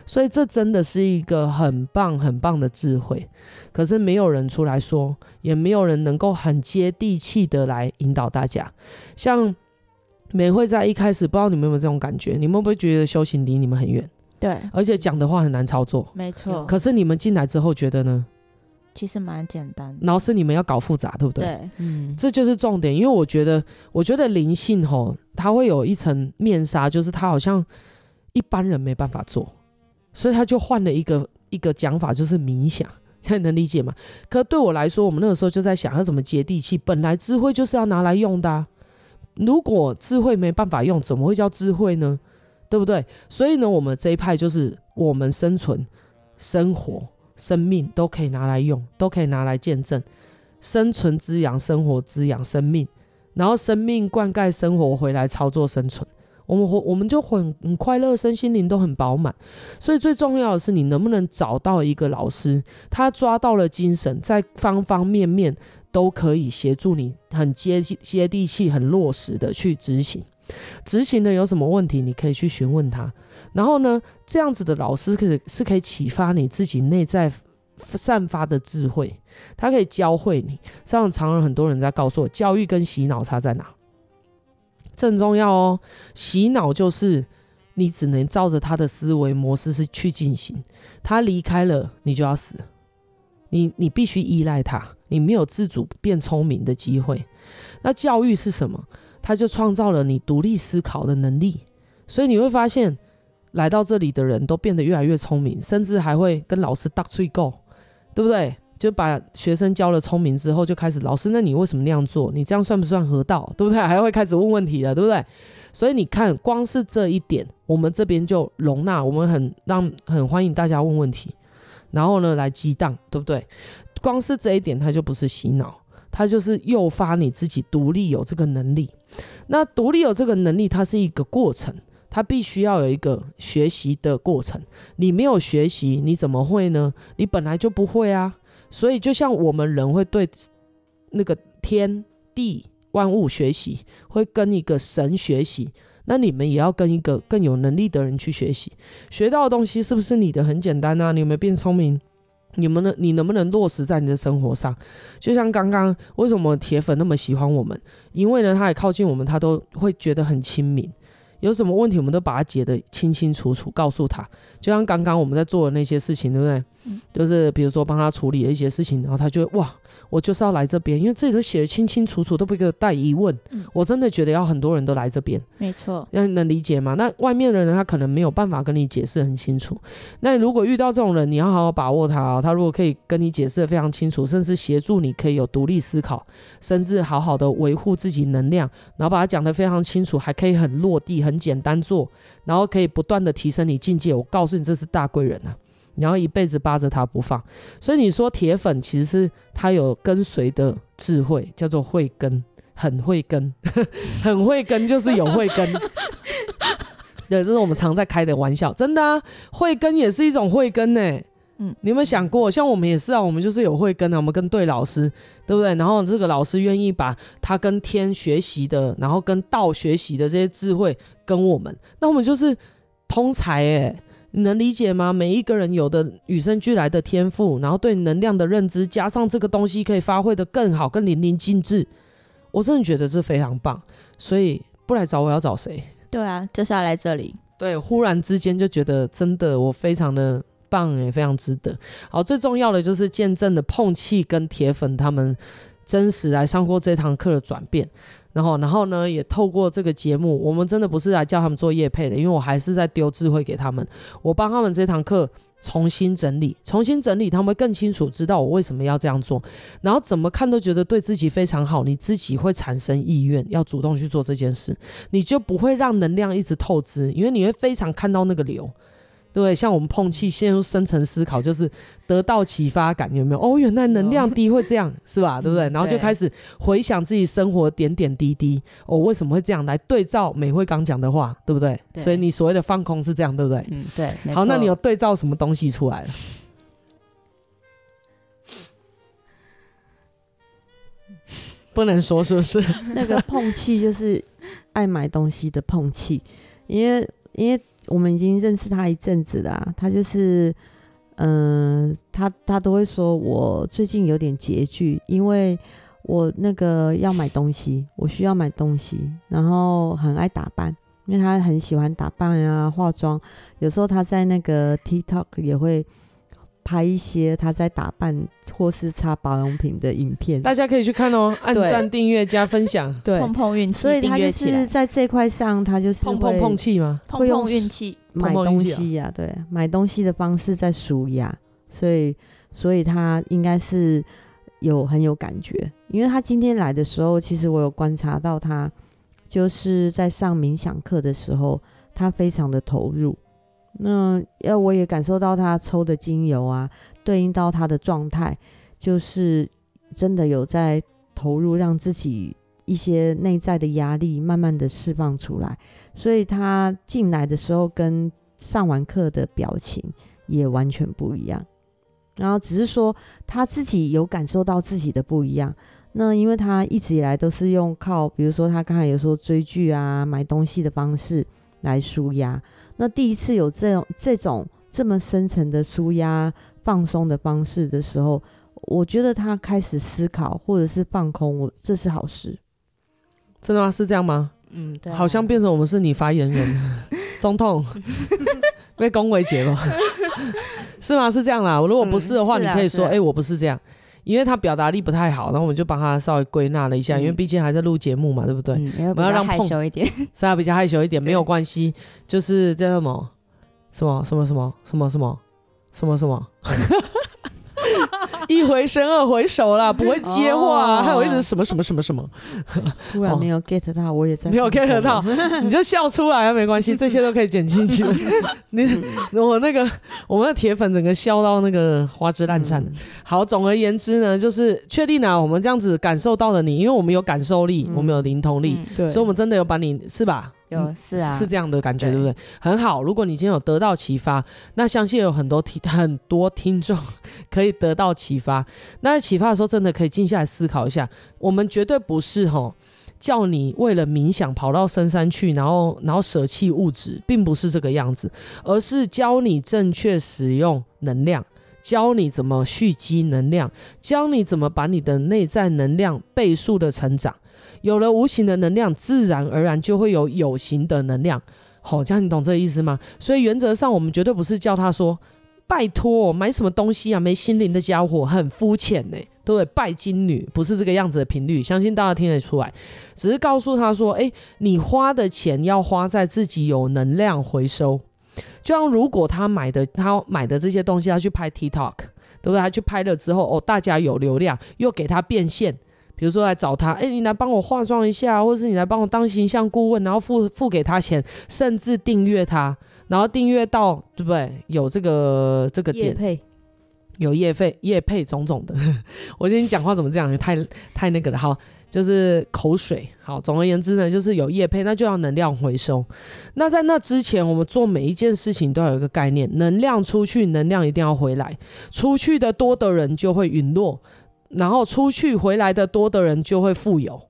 所以这真的是一个很棒、很棒的智慧。可是没有人出来说，也没有人能够很接地气的来引导大家。像美会在一开始，不知道你们有没有这种感觉？你们会不会觉得修行离你们很远？对，而且讲的话很难操作，没错。可是你们进来之后觉得呢？其实蛮简单的。然后是你们要搞复杂，对不对？对，嗯，这就是重点。因为我觉得，我觉得灵性吼，它会有一层面纱，就是它好像一般人没办法做，所以他就换了一个一个讲法，就是冥想。你能理解吗？可对我来说，我们那个时候就在想要怎么接地气。本来智慧就是要拿来用的啊，如果智慧没办法用，怎么会叫智慧呢？对不对？所以呢，我们这一派就是我们生存、生活、生命都可以拿来用，都可以拿来见证。生存滋养生活，滋养生命，然后生命灌溉生活，回来操作生存。我们活，我们就很很快乐，身心灵都很饱满。所以最重要的是，你能不能找到一个老师，他抓到了精神，在方方面面都可以协助你，很接接地气、很落实的去执行。执行的有什么问题，你可以去询问他。然后呢，这样子的老师可以是可以启发你自己内在散发的智慧，他可以教会你。像常常很多人在告诉我，教育跟洗脑差在哪？正重要哦。洗脑就是你只能照着他的思维模式是去进行，他离开了，你就要死。你你必须依赖他，你没有自主变聪明的机会。那教育是什么？他就创造了你独立思考的能力，所以你会发现，来到这里的人都变得越来越聪明，甚至还会跟老师搭嘴够，对不对？就把学生教了聪明之后，就开始老师，那你为什么那样做？你这样算不算合道？对不对？还会开始问问题的，对不对？所以你看，光是这一点，我们这边就容纳，我们很让很欢迎大家问问题，然后呢来激荡，对不对？光是这一点，它就不是洗脑。它就是诱发你自己独立有这个能力。那独立有这个能力，它是一个过程，它必须要有一个学习的过程。你没有学习，你怎么会呢？你本来就不会啊。所以就像我们人会对那个天地万物学习，会跟一个神学习，那你们也要跟一个更有能力的人去学习。学到的东西是不是你的？很简单啊，你有没有变聪明？你们能，你能不能落实在你的生活上？就像刚刚，为什么铁粉那么喜欢我们？因为呢，他也靠近我们，他都会觉得很亲民。有什么问题，我们都把它解得清清楚楚，告诉他。就像刚刚我们在做的那些事情，对不对？嗯。就是比如说帮他处理了一些事情，然后他就哇。我就是要来这边，因为这里都写的清清楚楚，都不给我带疑问。嗯，我真的觉得要很多人都来这边，没错，让你能理解吗？那外面的人他可能没有办法跟你解释很清楚。那如果遇到这种人，你要好好把握他哦。他如果可以跟你解释的非常清楚，甚至协助你可以有独立思考，甚至好好的维护自己能量，然后把它讲得非常清楚，还可以很落地、很简单做，然后可以不断的提升你境界。我告诉你，这是大贵人啊。你要一辈子扒着他不放，所以你说铁粉其实是他有跟随的智慧，叫做慧根，很慧根，*laughs* 很慧根就是有慧根。*laughs* 对，这是我们常在开的玩笑，真的啊，慧根也是一种慧根呢。嗯，你有没有想过，像我们也是啊，我们就是有慧根啊，我们跟对老师，对不对？然后这个老师愿意把他跟天学习的，然后跟道学习的这些智慧跟我们，那我们就是通才哎。你能理解吗？每一个人有的与生俱来的天赋，然后对能量的认知，加上这个东西可以发挥的更好、更淋漓尽致。我真的觉得这非常棒，所以不来找我要找谁？对啊，就是要来这里。对，忽然之间就觉得真的我非常的棒，也非常值得。好，最重要的就是见证了碰气跟铁粉他们真实来上过这堂课的转变。然后，然后呢，也透过这个节目，我们真的不是来叫他们做业配的，因为我还是在丢智慧给他们。我帮他们这堂课重新整理，重新整理，他们会更清楚知道我为什么要这样做，然后怎么看都觉得对自己非常好，你自己会产生意愿要主动去做这件事，你就不会让能量一直透支，因为你会非常看到那个流。对，像我们碰气陷入深层思考，就是得到启发感，有没有？哦，原来能量低会这样，是吧？*laughs* 对不对？然后就开始回想自己生活点点滴滴，哦，为什么会这样？来对照美惠刚讲的话，对不对？对。所以你所谓的放空是这样，对不对？嗯，对。好，那你有对照什么东西出来了？*laughs* 不能说，是不是？*laughs* 那个碰气就是爱买东西的碰气，因为因为。我们已经认识他一阵子了，他就是，嗯、呃，他他都会说我最近有点拮据，因为我那个要买东西，我需要买东西，然后很爱打扮，因为他很喜欢打扮啊，化妆，有时候他在那个 TikTok 也会。拍一些他在打扮或是擦保养品的影片，大家可以去看哦，按赞、订阅、加分享，对，碰碰运气，所以他就是在这块上，他就是碰碰碰气吗？碰碰运气买东西呀、啊，对，买东西的方式在舒压，所以，所以他应该是有很有感觉，因为他今天来的时候，其实我有观察到他就是在上冥想课的时候，他非常的投入。那要我也感受到他抽的精油啊，对应到他的状态，就是真的有在投入，让自己一些内在的压力慢慢的释放出来。所以他进来的时候跟上完课的表情也完全不一样。然后只是说他自己有感受到自己的不一样。那因为他一直以来都是用靠，比如说他刚才有说追剧啊、买东西的方式来舒压。那第一次有这种这种这么深层的舒压放松的方式的时候，我觉得他开始思考或者是放空，我这是好事。真的吗？是这样吗？嗯，对啊。好像变成我们是你发言人，*laughs* 总统 *laughs* 被恭维节了，*laughs* 是吗？是这样啦。如果不是的话，嗯，你可以说，哎，欸，我不是这样。因为他表达力不太好，然后我们就帮他稍微归纳了一下，嗯、因为毕竟还在录节目嘛，对不对？嗯、我们要让害羞一点，*laughs* 是他比较害羞一点，没有关系，就是叫什么什么什么什么什么什么什么什么。*laughs* 一回生二回熟啦，不会接话，还有一直什么什么什么什么，突然没有 get 到，我也在没有 get 到，你就笑出来啊，没关系，*laughs* 这些都可以剪进去。*laughs* 你我那个我们的铁粉整个笑到那个花枝乱颤。好，总而言之呢，就是确定啊，我们这样子感受到了你，因为我们有感受力，我们有灵通力，对，所以我们真的有把你是吧？有是啊，是这样的感觉，对，不对？很好。如果你今天有得到启发，那相信有很多听很多听众 *laughs* 可以得到启发。那在启发的时候，真的可以静下来思考一下。我们绝对不是吼叫你为了冥想跑到深山去，然后然后舍弃物质，并不是这个样子，而是教你正确使用能量，教你怎么蓄积能量，教你怎么把你的内在能量倍数的成长。有了无形的能量，自然而然就会有有形的能量。好，这样你懂这个意思吗？所以原则上，我们绝对不是叫他说：“拜托，买什么东西啊？没心灵的家伙，很肤浅呢。”对？拜金女不是这个样子的频率，相信大家听得出来。只是告诉他说：“哎，你花的钱要花在自己有能量回收。就像如果他买的他买的这些东西，他去拍 TikTok，对不对？他去拍了之后，哦，大家有流量，又给他变现。”比如说来找他，哎、欸，你来帮我化妆一下，或者是你来帮我当形象顾问，然后付付给他钱，甚至订阅他，然后订阅到对不对？有这个这个点，配有业费业配种种的。*laughs* 我今天讲话怎么这样？太太那个了，好，就是口水。好，总而言之呢，就是有业配，那就要能量回收。那在那之前，我们做每一件事情都要有一个概念：能量出去，能量一定要回来。出去的多的人就会陨落。然后出去回来的多的人就会富有，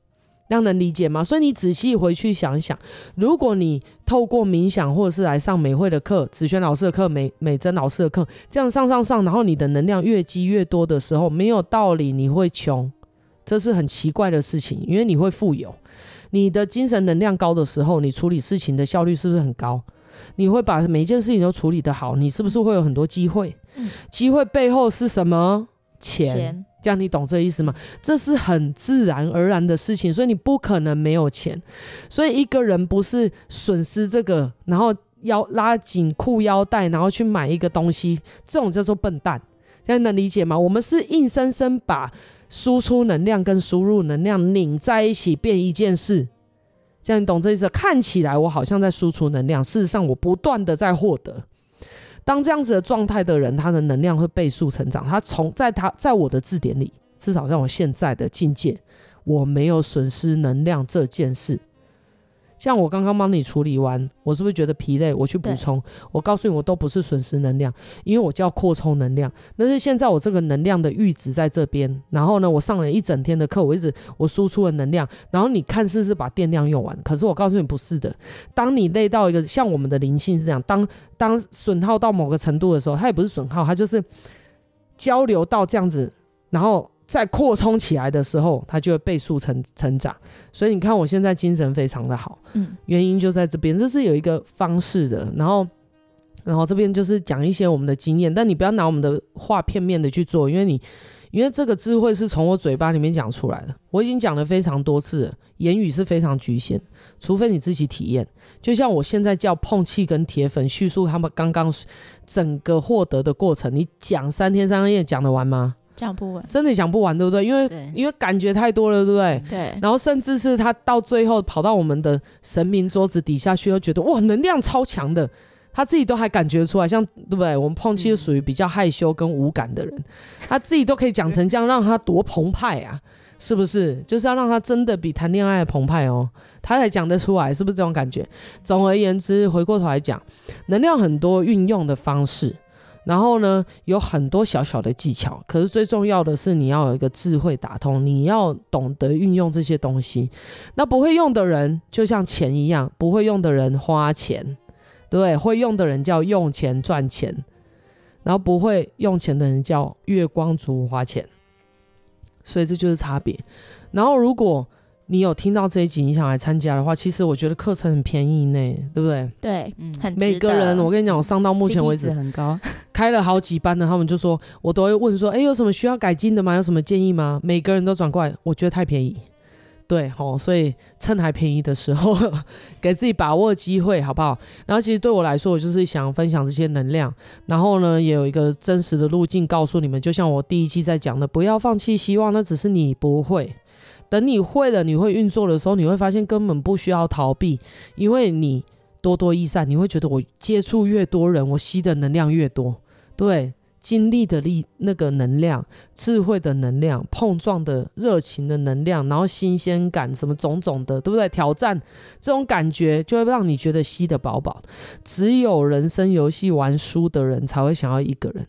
这样能理解吗？所以你仔细回去想一想，如果你透过冥想，或者是来上美会的课、子萱老师的课、美美珍老师的课，这样上上上，然后你的能量越积越多的时候，没有道理你会穷，这是很奇怪的事情，因为你会富有。你的精神能量高的时候，你处理事情的效率是不是很高？你会把每一件事情都处理得好，你是不是会有很多机会？机会背后是什么？钱这样你懂这意思吗？这是很自然而然的事情，所以你不可能没有钱。所以一个人不是损失这个，然后腰拉紧裤腰带，然后去买一个东西，这种叫做笨蛋。这样能理解吗？我们是硬生生把输出能量跟输入能量拧在一起变一件事。这样你懂这意思？看起来我好像在输出能量，事实上我不断的在获得。当这样子的状态的人，他的能量会倍速成长。他从在他在我的字典里，至少在我现在的境界，我没有损失能量这件事。像我刚刚帮你处理完，我是不是觉得疲累？我去补充，我告诉你，我都不是损失能量，因为我叫扩充能量。但是现在我这个能量的阈值在这边，然后呢，我上了一整天的课，我一直我输出了能量，然后你看似是把电量用完，可是我告诉你不是的。当你累到一个像我们的灵性是这样，当当损耗到某个程度的时候，它也不是损耗，它就是交流到这样子，然后。在扩充起来的时候，它就会倍速成成长。所以你看，我现在精神非常的好，嗯，原因就在这边，这是有一个方式的。然后，然后这边就是讲一些我们的经验，但你不要拿我们的话片面的去做，因为你，因为这个智慧是从我嘴巴里面讲出来的。我已经讲了非常多次了，言语是非常局限，除非你自己体验。就像我现在叫碰气跟铁粉叙述他们刚刚整个获得的过程，你讲三天三夜讲得完吗？讲不完，真的讲不完，对不对？因为因为感觉太多了，对不对？对。然后甚至是他到最后跑到我们的神明桌子底下去，又觉得哇，能量超强的，他自己都还感觉出来，像对不对？我们碰气是属于比较害羞跟无感的人，嗯、他自己都可以讲成这样，让他多澎湃啊，是不是？就是要让他真的比谈恋爱澎湃哦，他才讲得出来，是不是这种感觉？总而言之，回过头来讲，能量很多运用的方式。然后呢，有很多小小的技巧，可是最重要的是你要有一个智慧打通，你要懂得运用这些东西。那不会用的人，就像钱一样，不会用的人花钱，对，会用的人叫用钱赚钱，然后不会用钱的人叫月光族花钱，所以这就是差别。然后如果你有听到这一集，你想来参加的话，其实我觉得课程很便宜呢，对不对？对，嗯，很每个人，我跟你讲，我上到目前为止很高，开了好几班的，他们就说，我都会问说，哎，有什么需要改进的吗？有什么建议吗？每个人都转过来，我觉得太便宜，对，齁，所以趁还便宜的时候，*laughs* 给自己把握机会，好不好？然后其实对我来说，我就是想分享这些能量，然后呢，也有一个真实的路径告诉你们，就像我第一期在讲的，不要放弃希望，那只是你不会。等你会了，你会运作的时候，你会发现根本不需要逃避，因为你多多益善，你会觉得我接触越多人，我吸的能量越多，对，精力的力那个能量、智慧的能量、碰撞的热情的能量，然后新鲜感什么种种的，对不对？挑战这种感觉就会让你觉得吸得饱饱。只有人生游戏玩输的人才会想要一个人，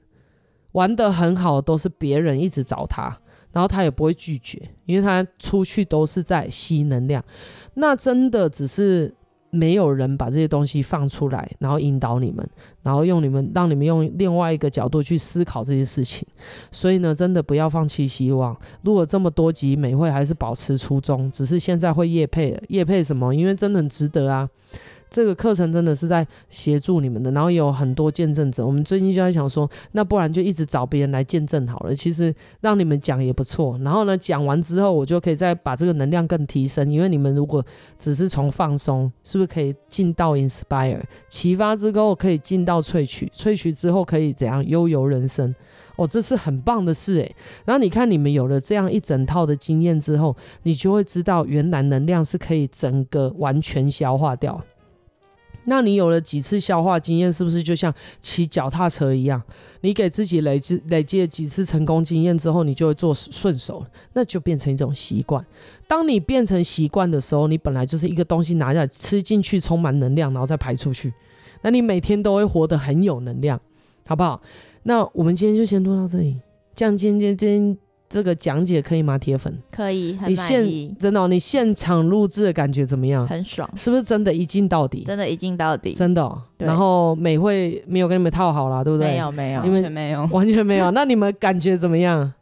玩得很好都是别人一直找他。然后他也不会拒绝，因为他出去都是在吸能量。那真的只是没有人把这些东西放出来，然后引导你们，然后用你们让你们用另外一个角度去思考这些事情。所以呢，真的不要放弃希望。如果这么多集美会还是保持初衷，只是现在会夜配了，业配什么？因为真的很值得啊。这个课程真的是在协助你们的，然后有很多见证者。我们最近就在想说，那不然就一直找别人来见证好了。其实让你们讲也不错。然后呢，讲完之后，我就可以再把这个能量更提升。因为你们如果只是从放松，是不是可以进到 inspire 启发之后，可以进到萃取，萃取之后可以怎样悠游人生？哦，这是很棒的事诶。然后你看，你们有了这样一整套的经验之后，你就会知道，原来能量是可以整个完全消化掉。那你有了几次消化经验，是不是就像骑脚踏车一样？你给自己累积累积了几次成功经验之后，你就会做顺手了，那就变成一种习惯。当你变成习惯的时候，你本来就是一个东西拿下来吃进去，充满能量，然后再排出去。那你每天都会活得很有能量，好不好？那我们今天就先录到这里。这样今天今天这个讲解可以吗？铁粉，可以，很你满意现，真的、哦，你现场录制的感觉怎么样？很爽，是不是真的一镜到底？真的，一镜到底，真的、哦。然后美会没有跟你们套好啦，对不对？没有，没有，完全没有，完全没有。那你们感觉怎么样？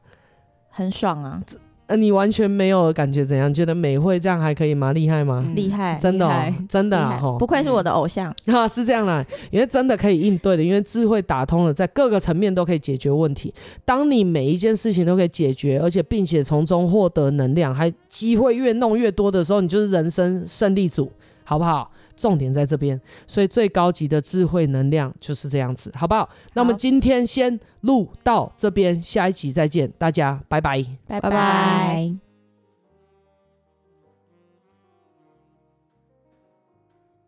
很爽啊！呃，你完全没有感觉怎样？觉得美惠这样还可以吗？厉害吗？厉害，真的、哦，真的啊！吼不愧是我的偶像。啊，*laughs* 是这样啦，因为真的可以应对的，因为智慧打通了，在各个层面都可以解决问题。当你每一件事情都可以解决，而且并且从中获得能量，还机会越弄越多的时候，你就是人生胜利组，好不好？重点在这边，所以最高级的智慧能量就是这样子，好不好？那我们今天先录到这边，下一集再见，大家拜拜，拜拜拜。